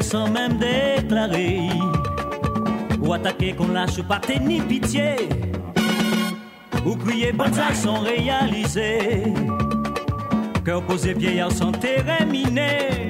sans même déclarer. Ou attaquer qu'on lâche pas ni pitié. Ou crier bonsaï sans réaliser. Cœur posé, vieillard sans terre minée.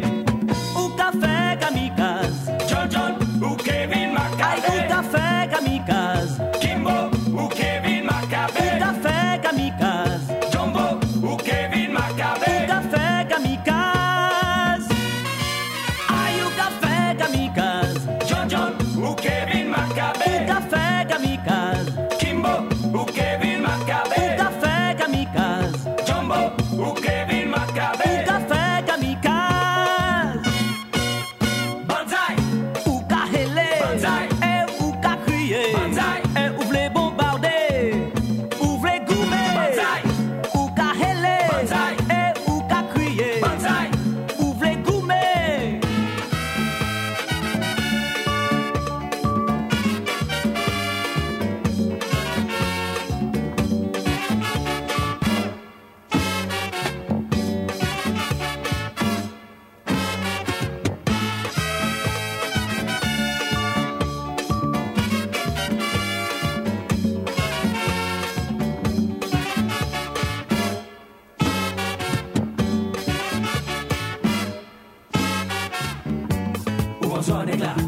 Zornegla.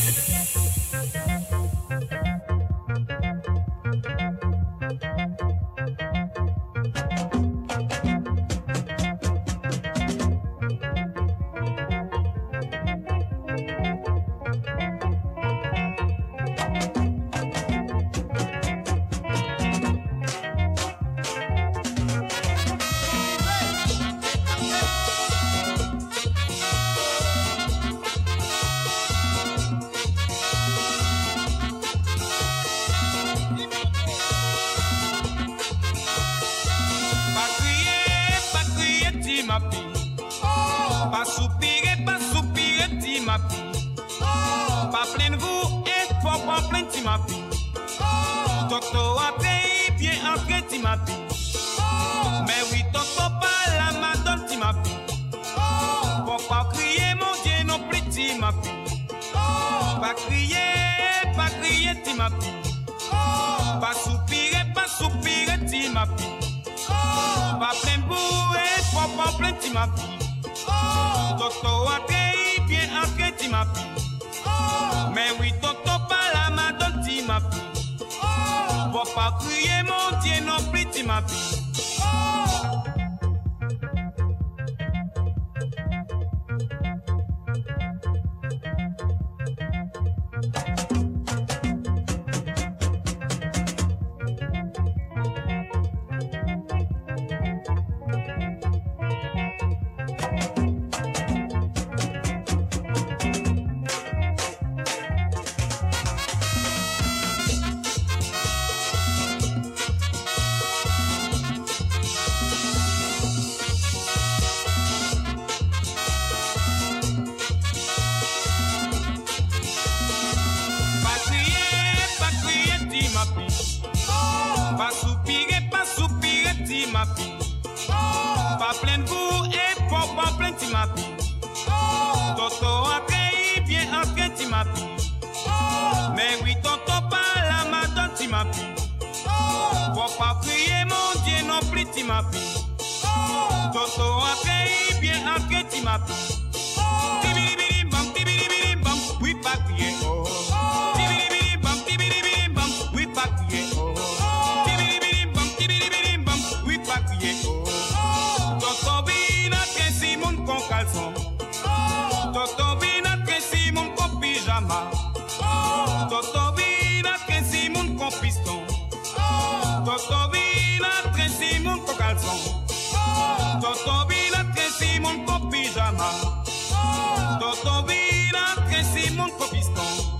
bon.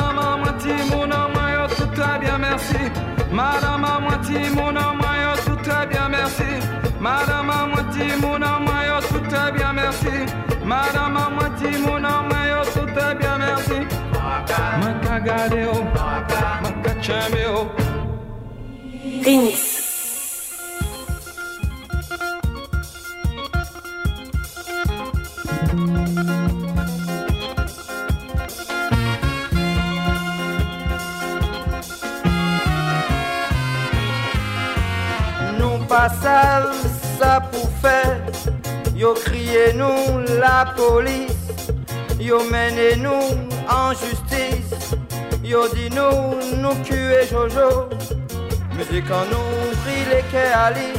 Madame à moitié, mon homme, tout très bien, merci. Madame à moitié, mon homme, tout très bien, merci. Madame à moitié, mon homme, tout très bien, merci. Madame à moitié, mon homme, tout très bien, merci. Makagadeo, Makachambeo. Tennis. Sale, ça pour faire. Yo crié nous la police, yo mené nous en justice. Yo dit nous, nous tuer Jojo. Musique en nous, brille les Ali.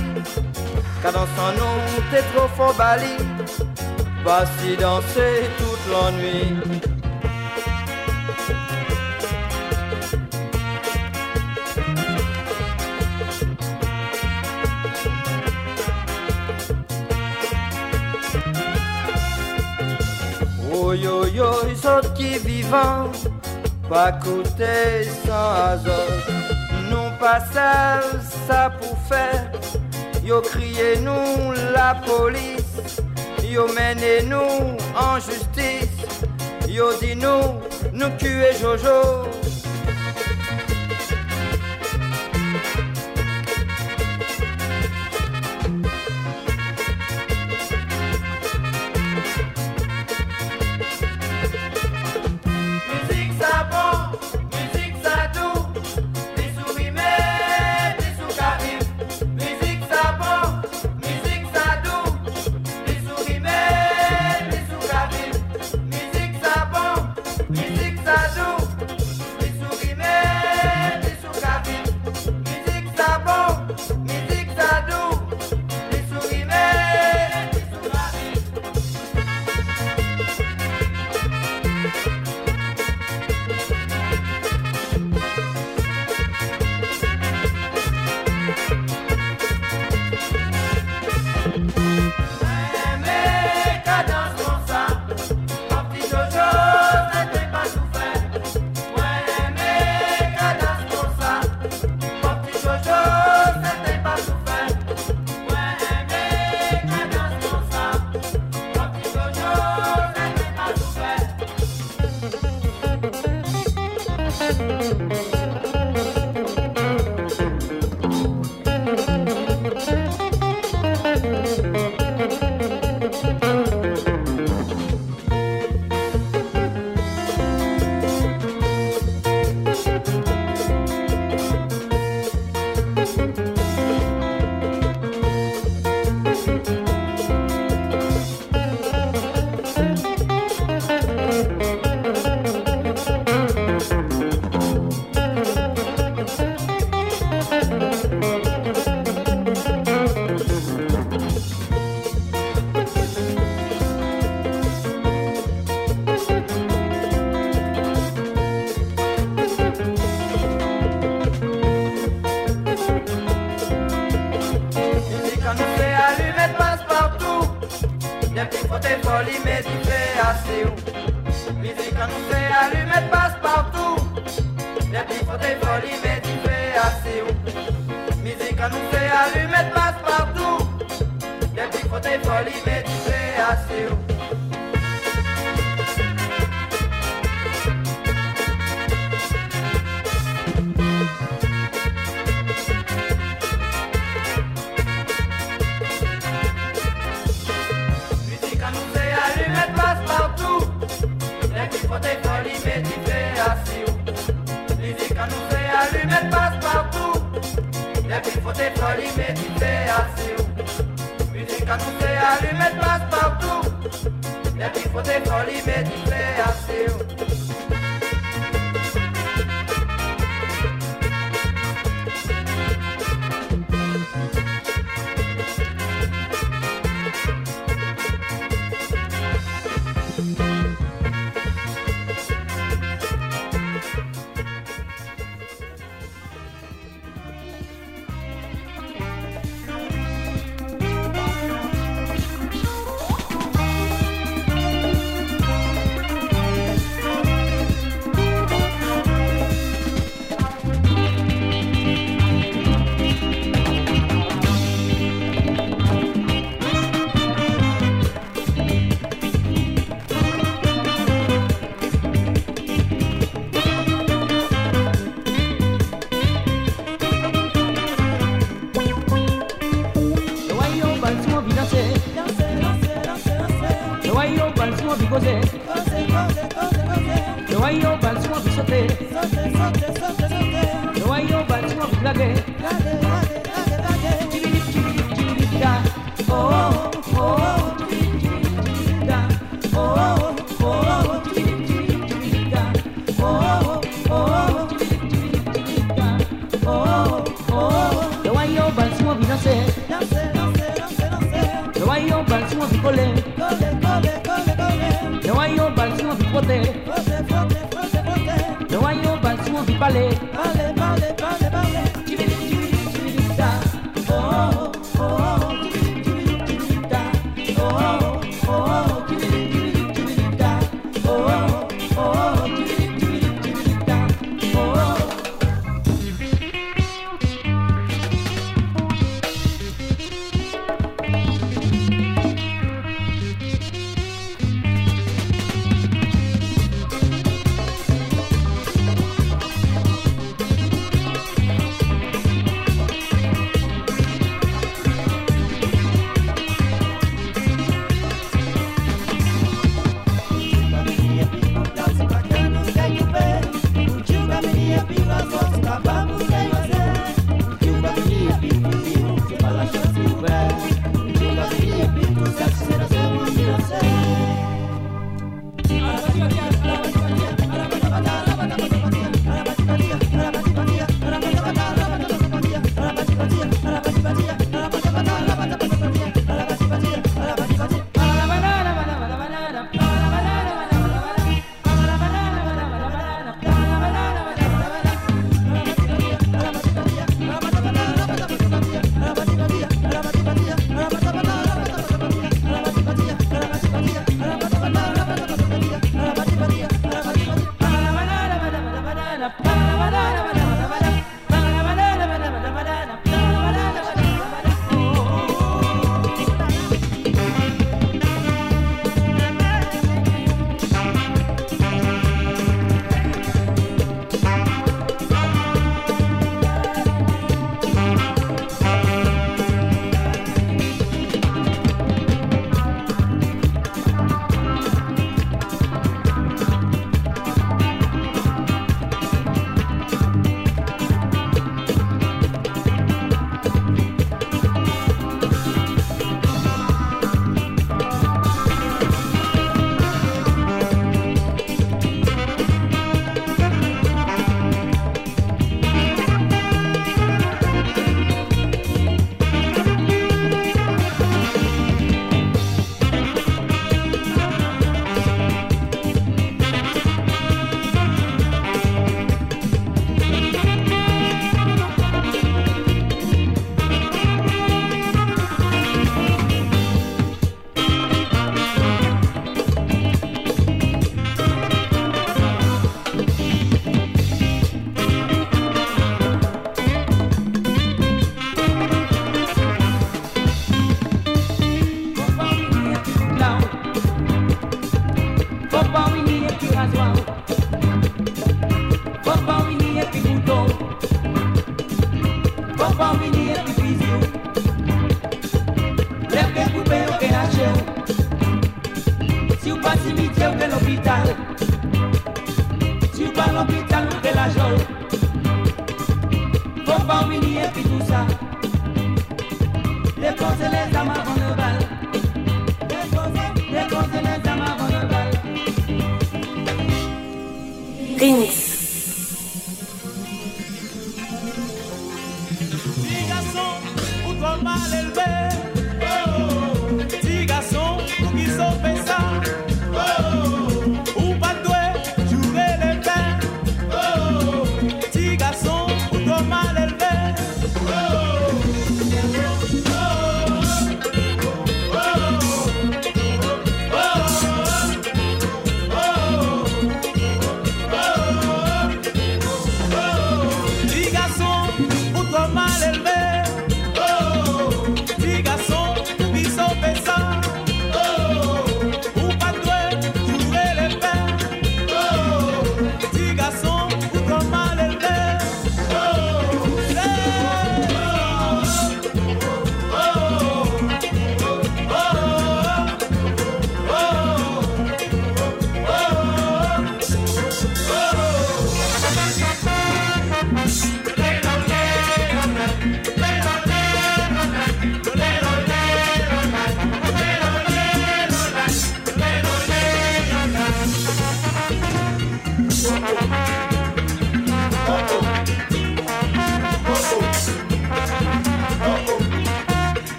Cadence en nous, t'es trop fort bali. Pas si danser toute yo yo, ils autres qui vivants, pas côté sans azote. Nous pas ça pour faire, yo crié nous la police, yo mené nous en justice, yo dit nous, nous tuer Jojo.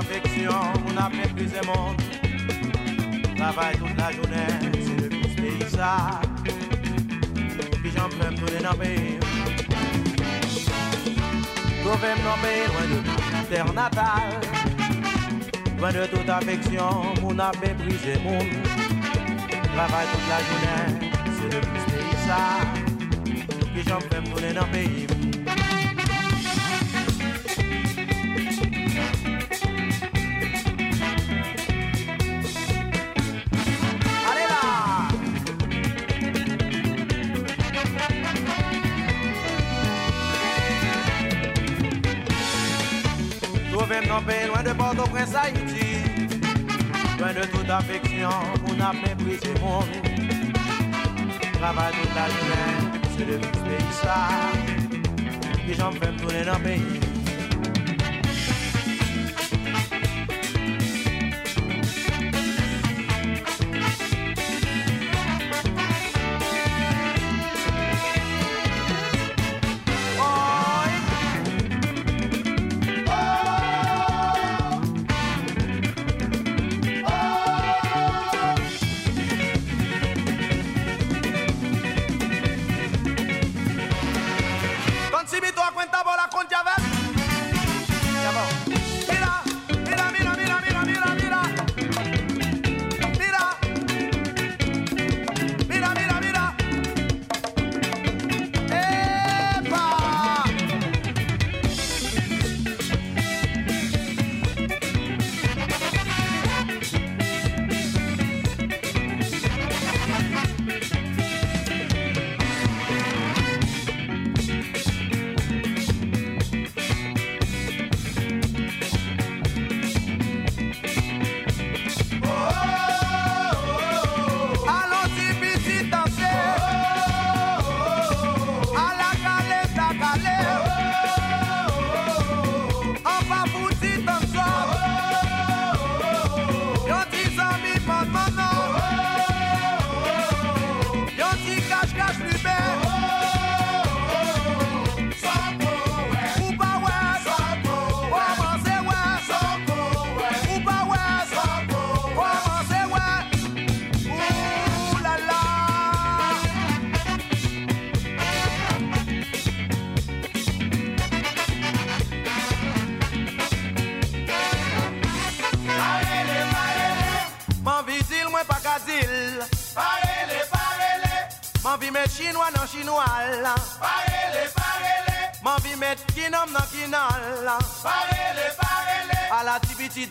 Affection, on a méprisé monde. Travaille toute la journée, c'est le plus pays ça. Puis j'en peux tourner dans le pays. Trouver mon pays loin de terre natale. Loin de toute affection, on a méprisé monde. Travaille toute la journée, c'est le plus pays ça. Puis j'en peux tourner dans le pays. Loin de Port-au-Prince, Haïti Loin de toute affection, on a méprisé mon Travaille toute la journée, c'est le pays ça. Et j'en fais me tourner dans le pays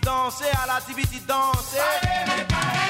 danser, à la tibiti danser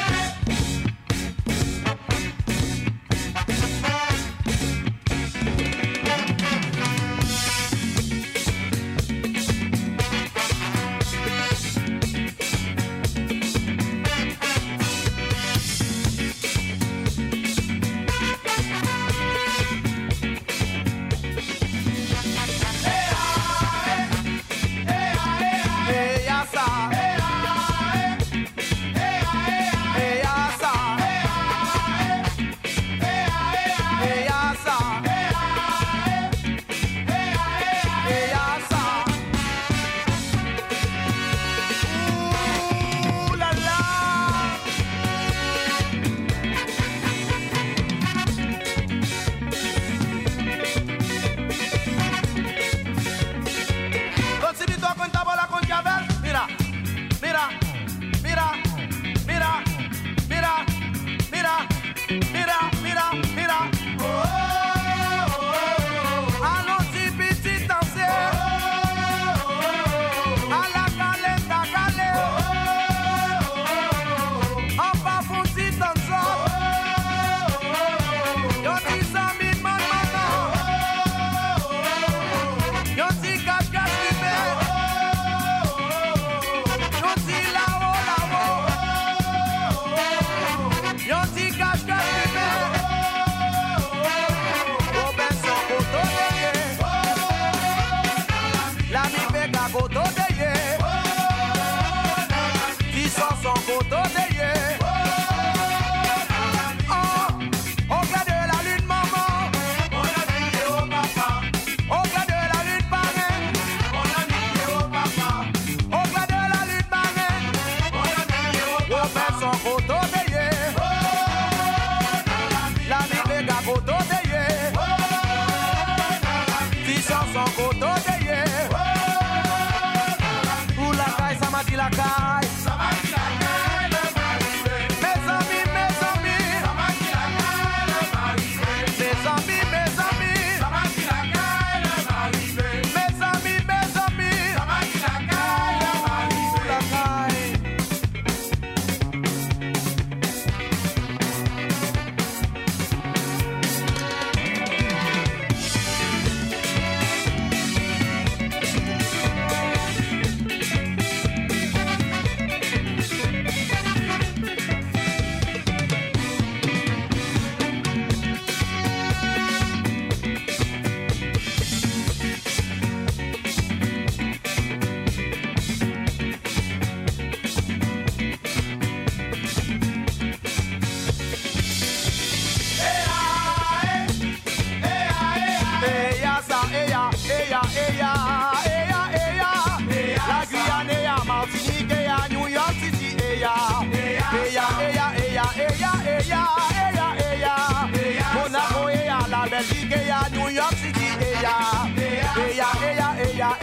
ella, ella, ella, ella,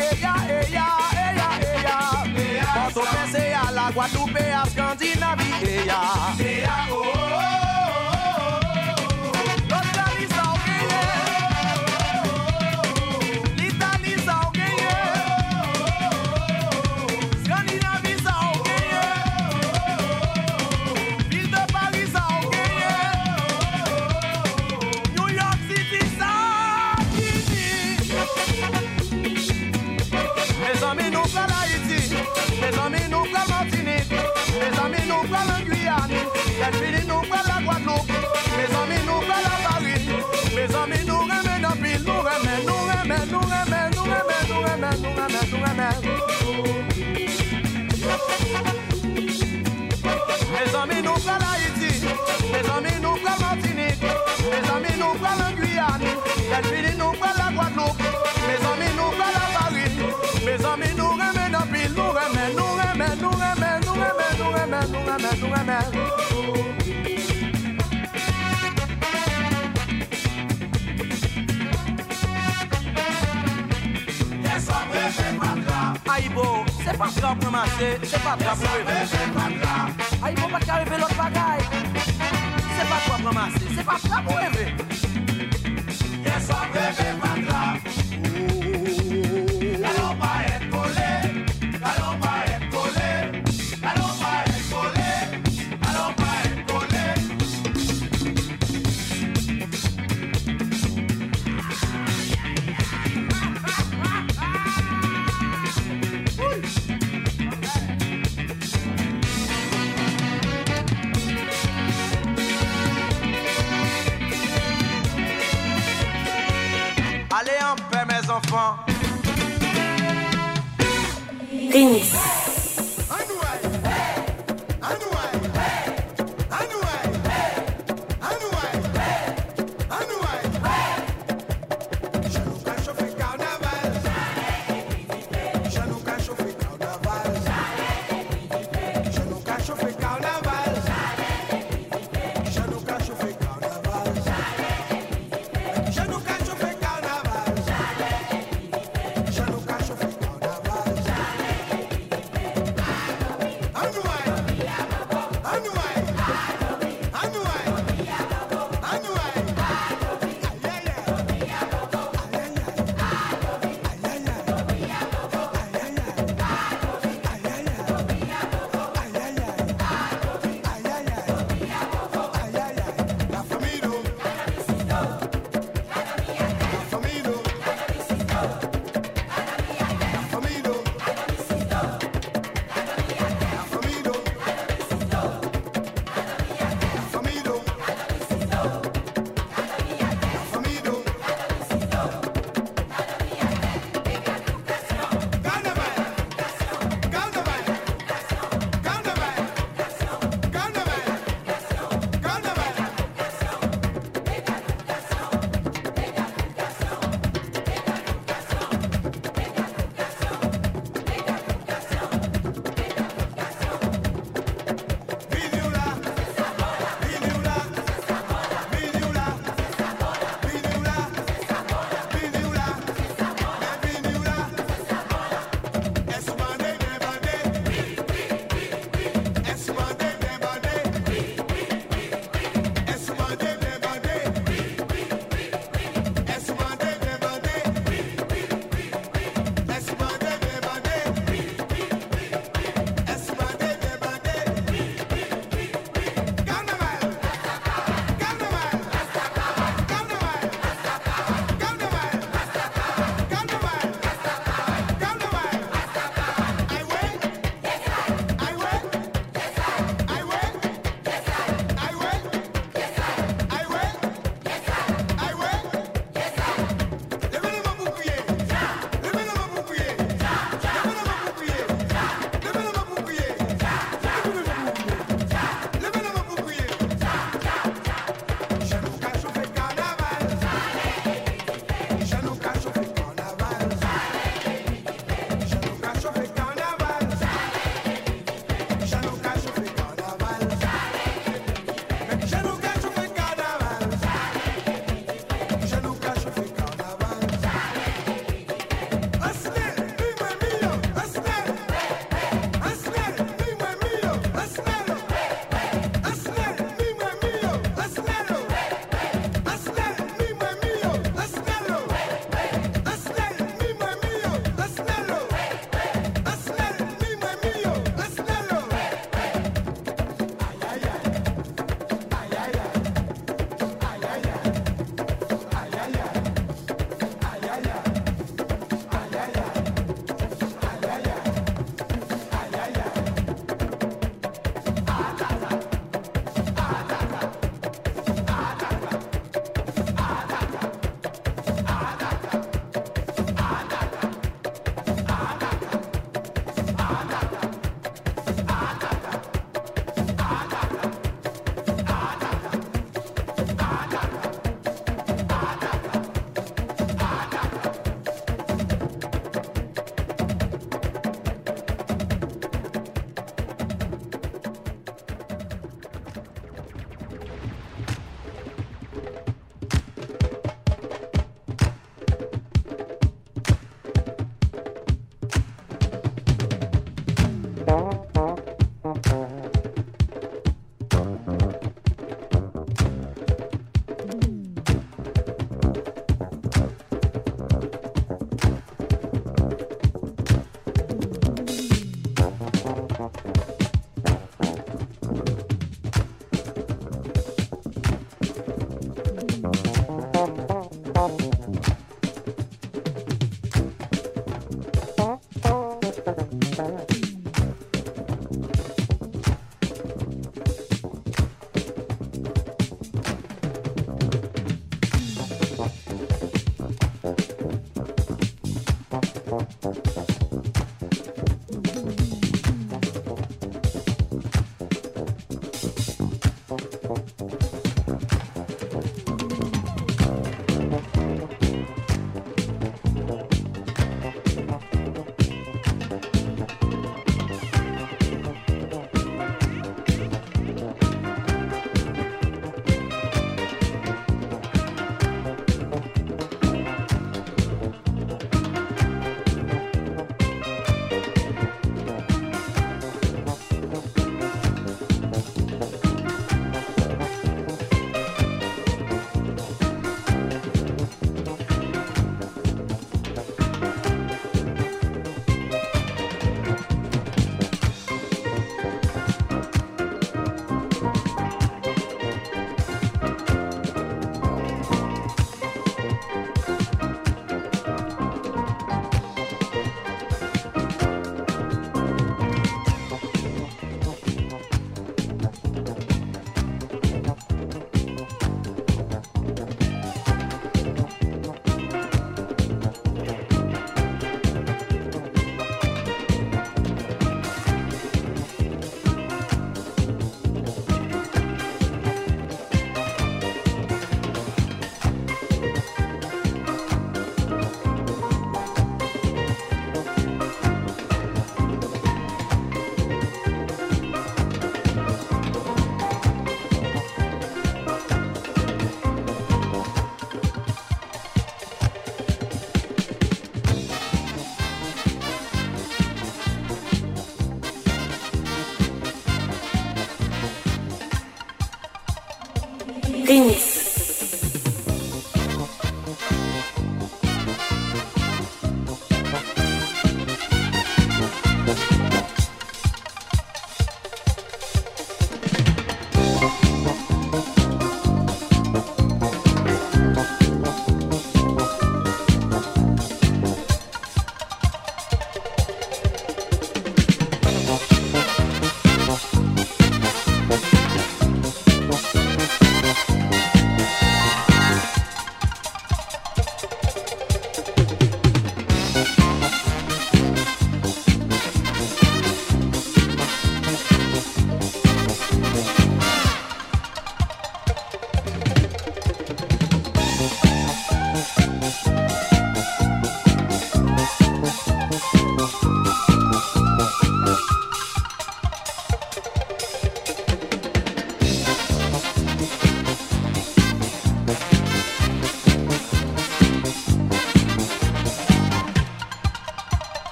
ella, ella, oh. Nous. Mes amis, nous prenons la Guyane. Les filles, nous prenons la Guadeloupe. Mes amis, nous prenons la Paris. Mes amis, nous remet dans pile. Nous remet, nous remet, nous remet, nous remet, nous remet, nous remet, nous remet. Aïbo, c'est pas grave pour masser, c'est pas grave pour. Aïbo, pas qu'arriver l'autre bagaille. pa kwa pramase, se pa pra pou eme Kè sa breve patra enfants. Tennis.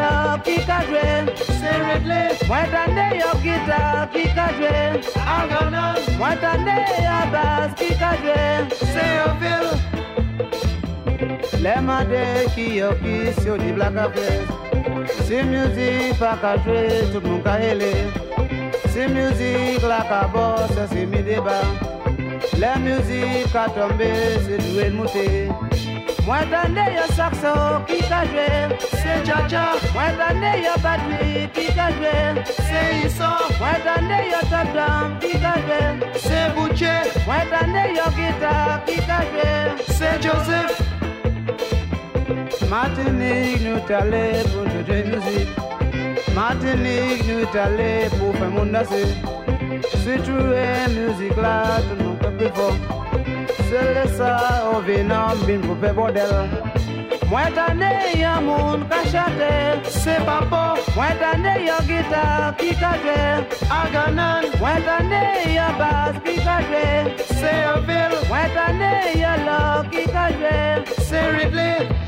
guitar, pick a drum. Seriously, guitar, a drum. I'm gonna. Bass, a drum. Say your feel. Lema black music a dre tout moun ka music like a boss deba music Mwen dande yo sakso ki ka jwe, se jaja Mwen dande yo batwi ki say jwe, se iso Mwen dande yo tabdam ki ka jwe, se buche Mwen dande yo gita ki ka jwe, se Joseph. Martinique nous tale pour nou de muzik Martinique nous tale pour faire moun dase Se true muzik la tout nou kapil fò sele sa o vina bin poupe bodel Mwen ya yon kashate. ka chate, se papo Mwen tane yon gita ki kaje, aganan. Mwen tane yon bas ki kaje, se avil Mwen tane lo ki se ridley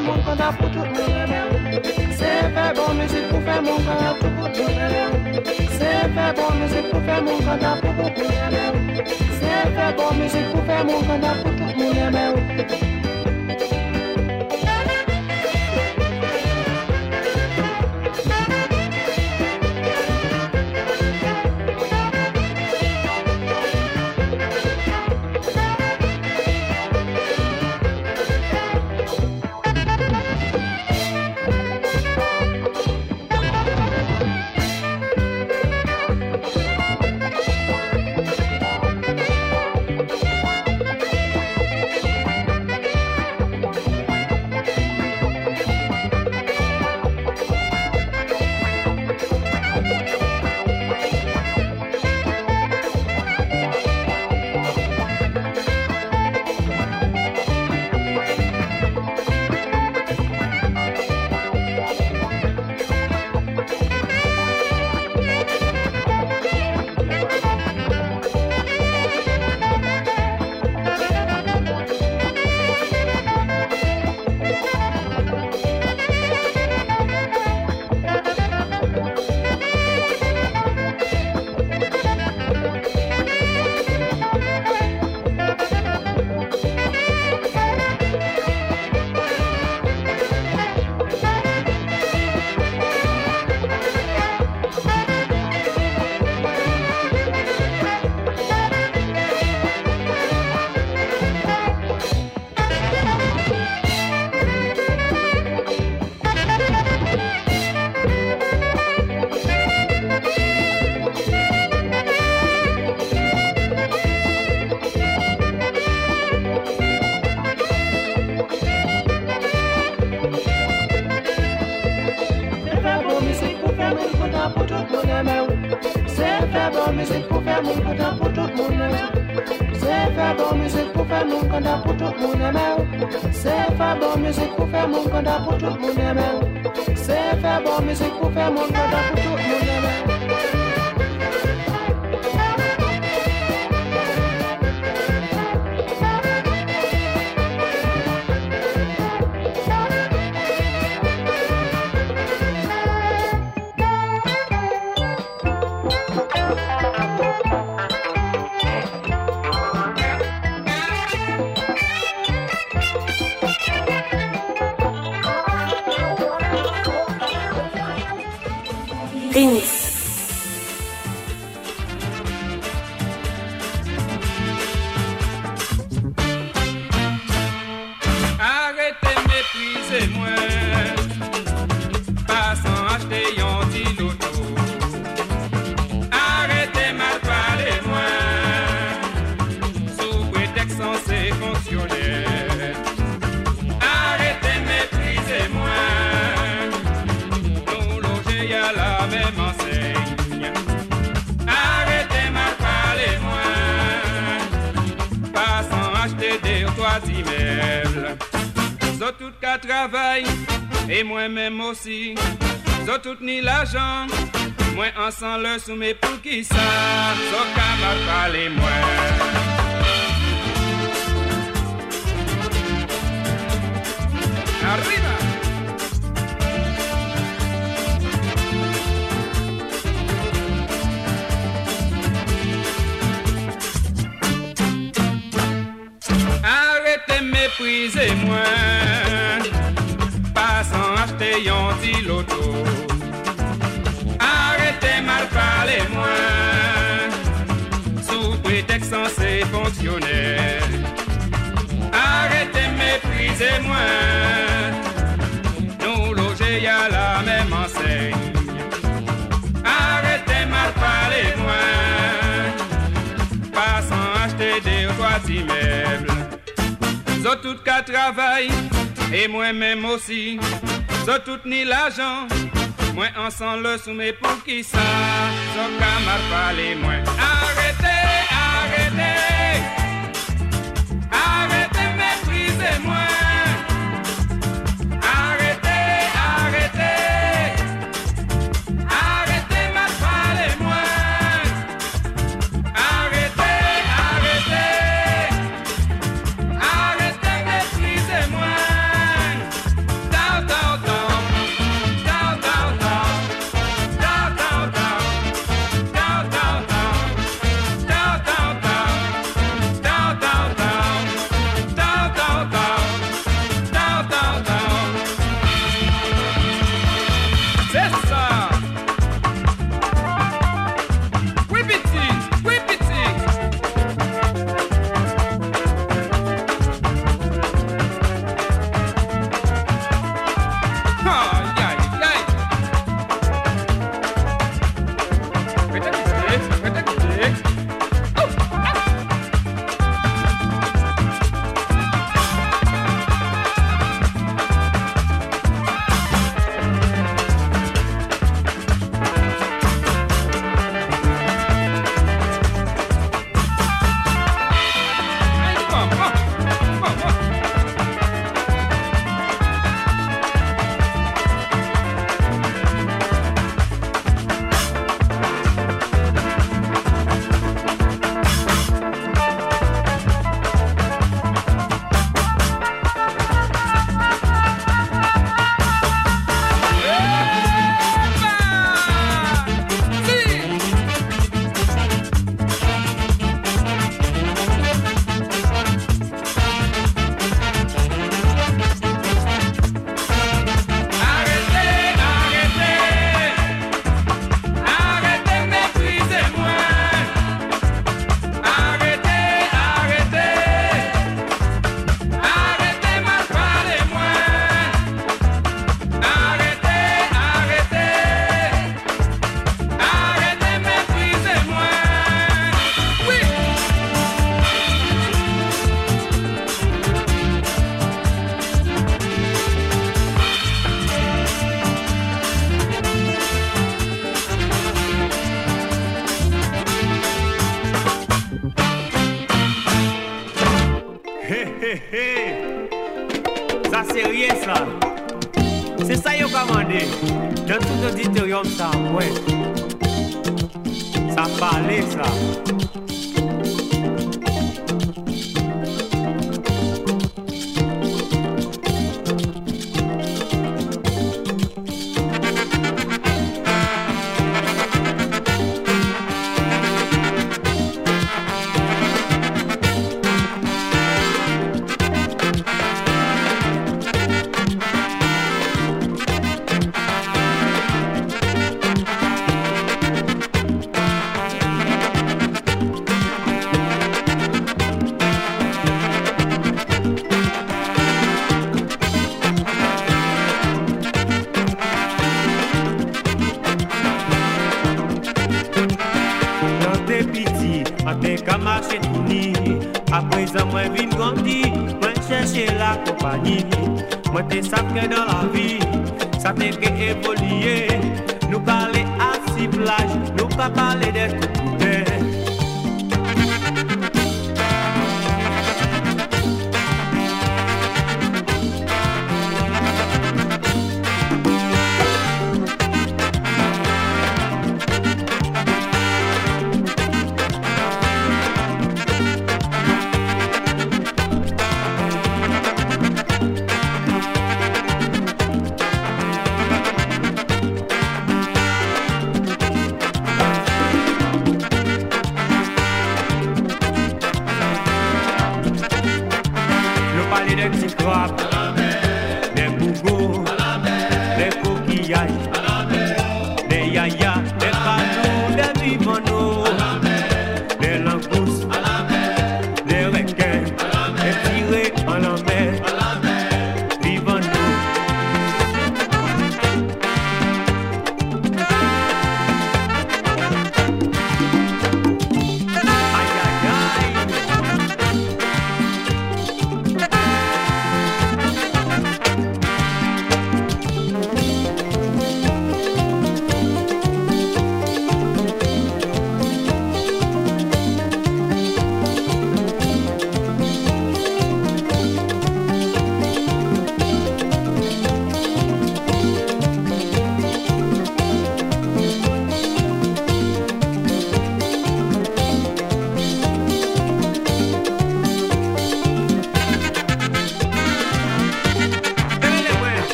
moun kon da pou tout moun Se bon müzik pou fè moun kon da pou tout moun Se fè bon müzik pou fè moun kon da pou tout moun Se fè bon müzik pou fè moun kon da pou tout C'est moun eme Se fè bon müzik pou fè moun konta pou tout moun eme Se fè bon müzik pou fè moun konta pou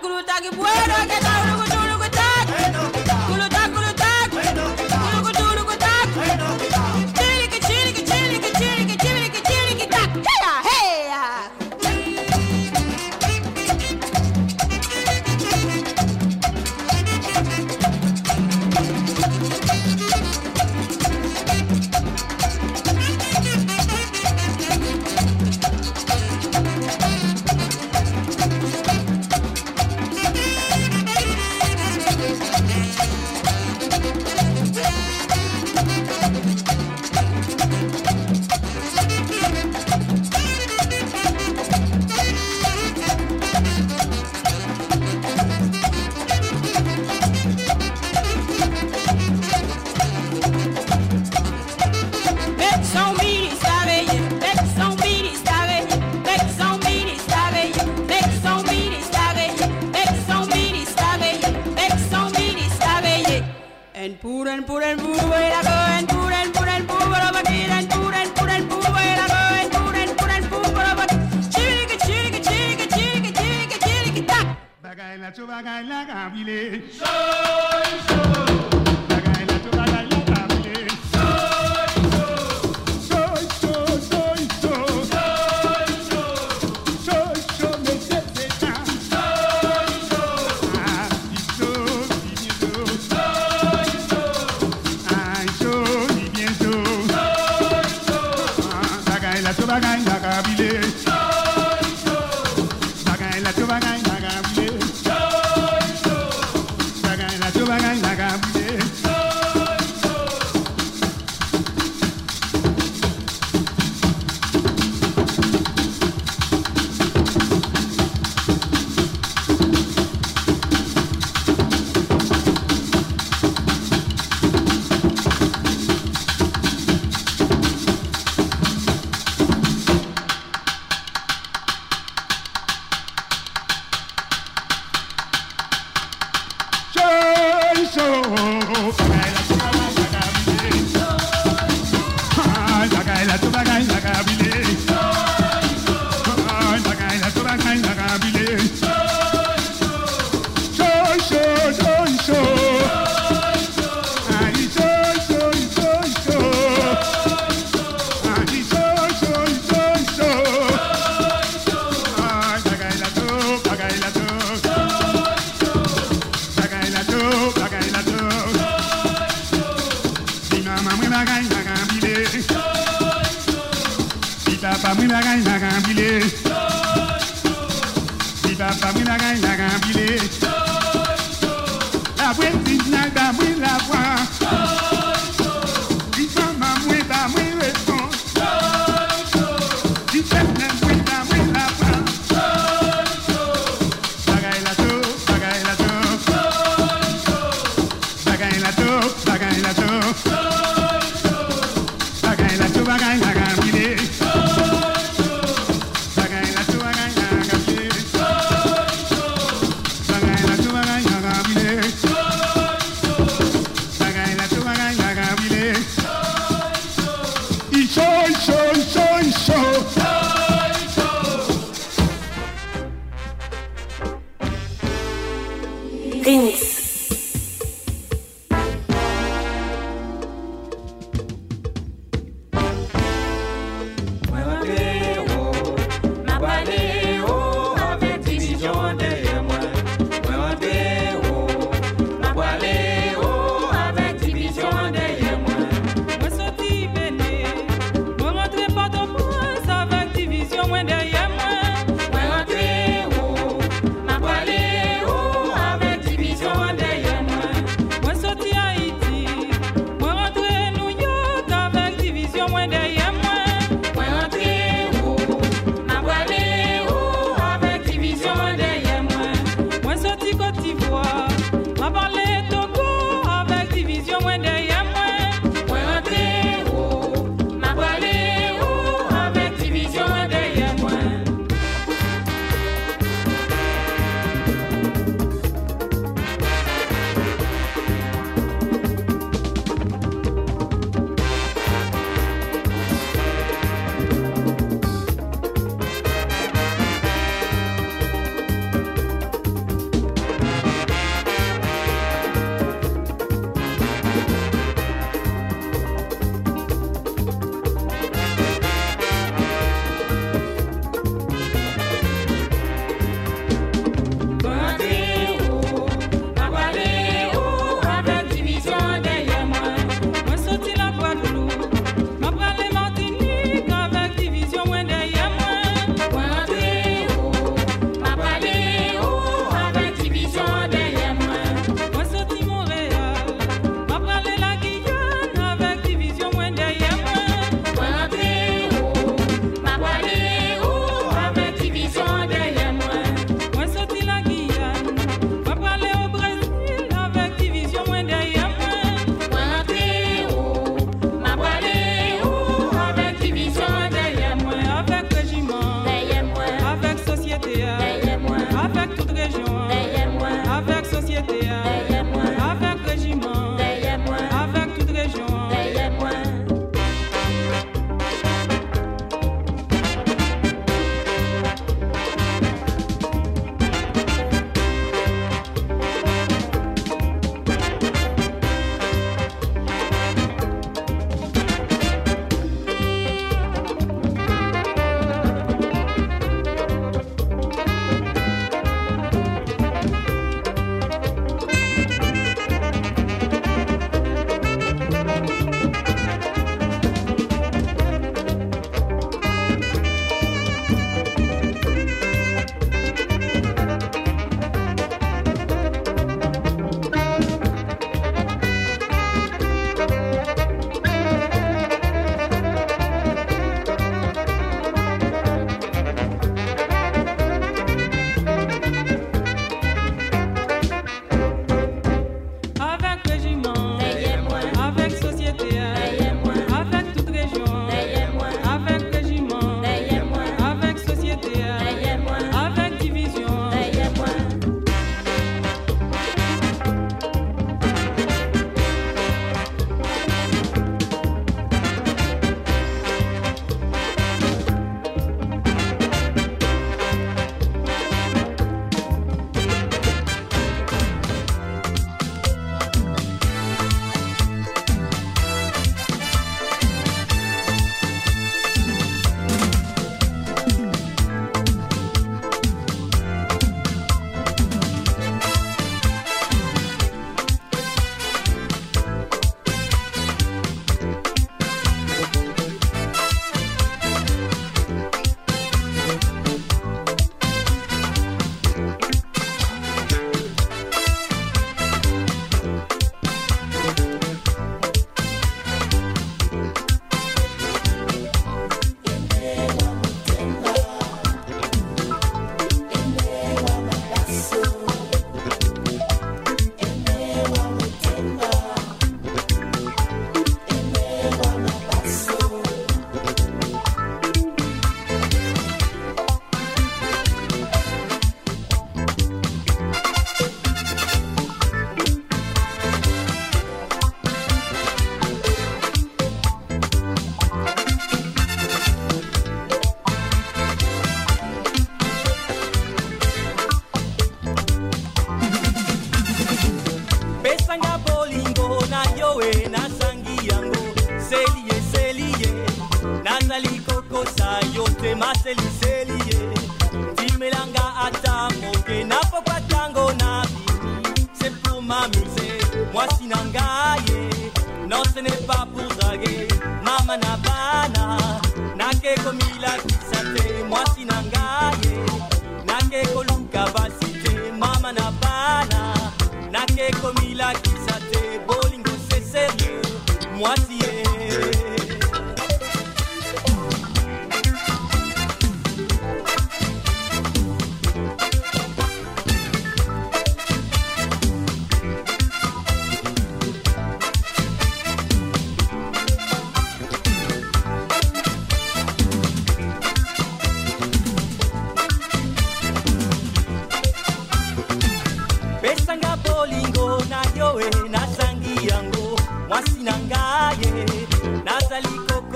cruta que puedo que está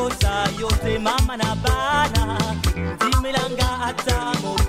kosa yote mama na bana, zimelanga hata moja